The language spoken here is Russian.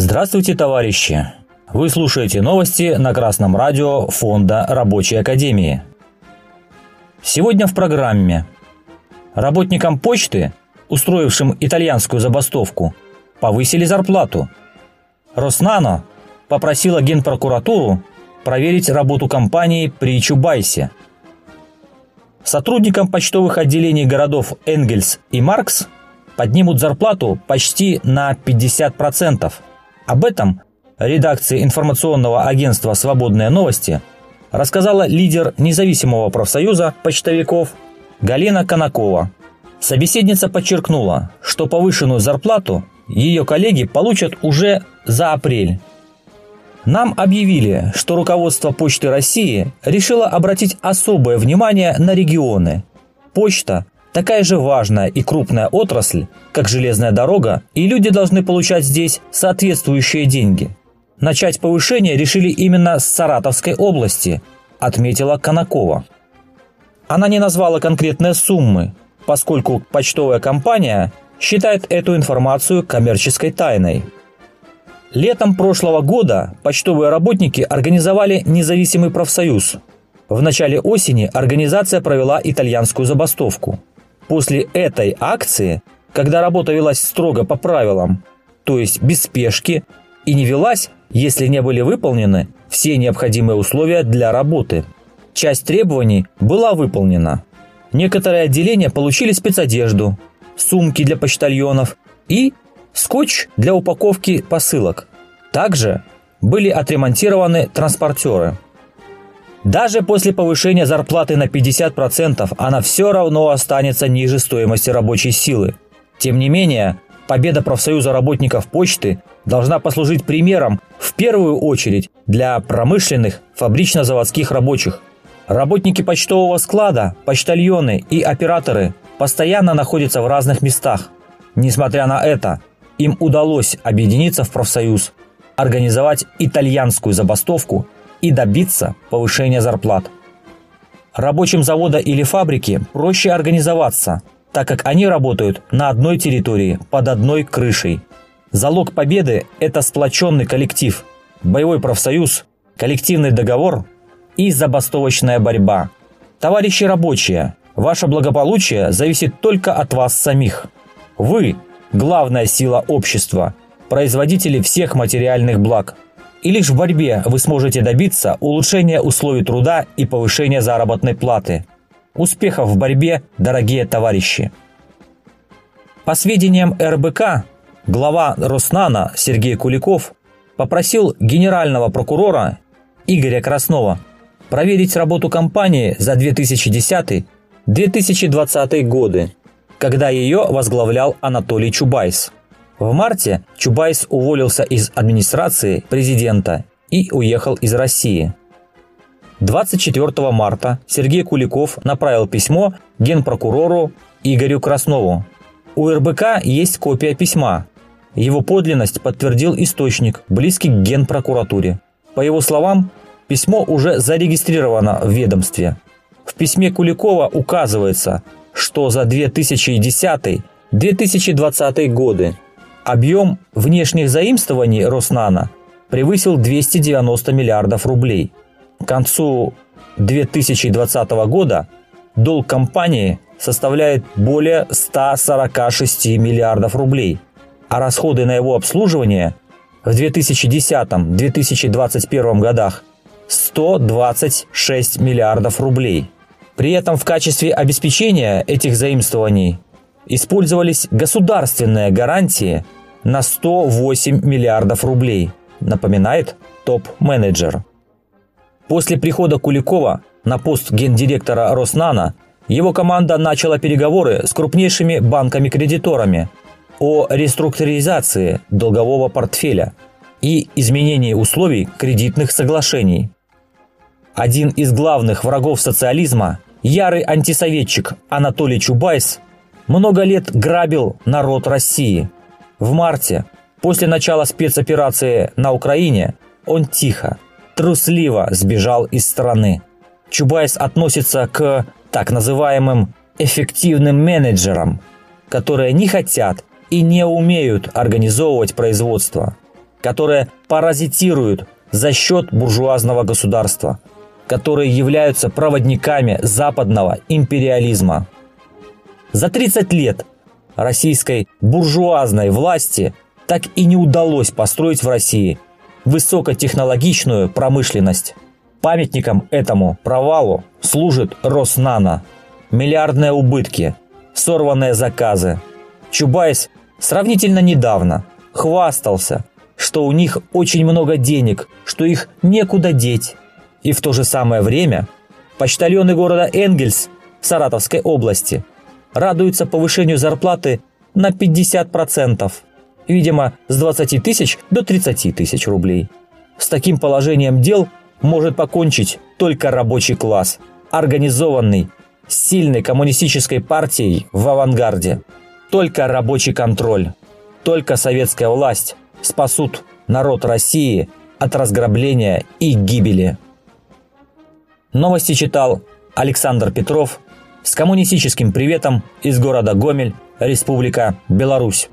Здравствуйте, товарищи! Вы слушаете новости на Красном радио Фонда Рабочей Академии. Сегодня в программе. Работникам почты, устроившим итальянскую забастовку, повысили зарплату. Роснано попросила Генпрокуратуру проверить работу компании при Чубайсе. Сотрудникам почтовых отделений городов Энгельс и Маркс поднимут зарплату почти на 50%. Об этом редакции информационного агентства «Свободные новости» рассказала лидер независимого профсоюза почтовиков Галина Конакова. Собеседница подчеркнула, что повышенную зарплату ее коллеги получат уже за апрель. Нам объявили, что руководство Почты России решило обратить особое внимание на регионы. Почта – такая же важная и крупная отрасль, как железная дорога, и люди должны получать здесь соответствующие деньги. Начать повышение решили именно с Саратовской области, отметила Конакова. Она не назвала конкретные суммы, поскольку почтовая компания считает эту информацию коммерческой тайной. Летом прошлого года почтовые работники организовали независимый профсоюз. В начале осени организация провела итальянскую забастовку. После этой акции, когда работа велась строго по правилам, то есть без спешки, и не велась, если не были выполнены все необходимые условия для работы. Часть требований была выполнена. Некоторые отделения получили спецодежду, сумки для почтальонов и скотч для упаковки посылок. Также были отремонтированы транспортеры. Даже после повышения зарплаты на 50% она все равно останется ниже стоимости рабочей силы. Тем не менее, победа профсоюза работников почты должна послужить примером в первую очередь для промышленных фабрично-заводских рабочих. Работники почтового склада, почтальоны и операторы постоянно находятся в разных местах. Несмотря на это, им удалось объединиться в профсоюз, организовать итальянскую забастовку и добиться повышения зарплат. Рабочим завода или фабрики проще организоваться, так как они работают на одной территории, под одной крышей. Залог победы – это сплоченный коллектив, боевой профсоюз, коллективный договор и забастовочная борьба. Товарищи рабочие, ваше благополучие зависит только от вас самих. Вы главная сила общества, производители всех материальных благ. И лишь в борьбе вы сможете добиться улучшения условий труда и повышения заработной платы. Успехов в борьбе, дорогие товарищи! По сведениям РБК, глава Роснана Сергей Куликов попросил генерального прокурора Игоря Краснова проверить работу компании за 2010-2020 годы когда ее возглавлял Анатолий Чубайс. В марте Чубайс уволился из администрации президента и уехал из России. 24 марта Сергей Куликов направил письмо генпрокурору Игорю Краснову. У РБК есть копия письма. Его подлинность подтвердил источник, близкий к генпрокуратуре. По его словам, письмо уже зарегистрировано в ведомстве. В письме Куликова указывается, что за 2010-2020 годы объем внешних заимствований Роснана превысил 290 миллиардов рублей. К концу 2020 года долг компании составляет более 146 миллиардов рублей, а расходы на его обслуживание в 2010-2021 годах 126 миллиардов рублей – при этом в качестве обеспечения этих заимствований использовались государственные гарантии на 108 миллиардов рублей, напоминает топ-менеджер. После прихода Куликова на пост гендиректора Роснана его команда начала переговоры с крупнейшими банками-кредиторами о реструктуризации долгового портфеля и изменении условий кредитных соглашений. Один из главных врагов социализма ярый антисоветчик Анатолий Чубайс много лет грабил народ России. В марте, после начала спецоперации на Украине, он тихо, трусливо сбежал из страны. Чубайс относится к так называемым эффективным менеджерам, которые не хотят и не умеют организовывать производство. которые паразитируют за счет буржуазного государства, которые являются проводниками западного империализма. За 30 лет российской буржуазной власти так и не удалось построить в России высокотехнологичную промышленность. Памятником этому провалу служит Роснано. Миллиардные убытки, сорванные заказы. Чубайс сравнительно недавно хвастался, что у них очень много денег, что их некуда деть. И в то же самое время почтальоны города Энгельс Саратовской области радуются повышению зарплаты на 50%, видимо, с 20 тысяч до 30 тысяч рублей. С таким положением дел может покончить только рабочий класс, организованный сильной коммунистической партией в авангарде. Только рабочий контроль, только советская власть спасут народ России от разграбления и гибели. Новости читал Александр Петров с коммунистическим приветом из города Гомель, Республика Беларусь.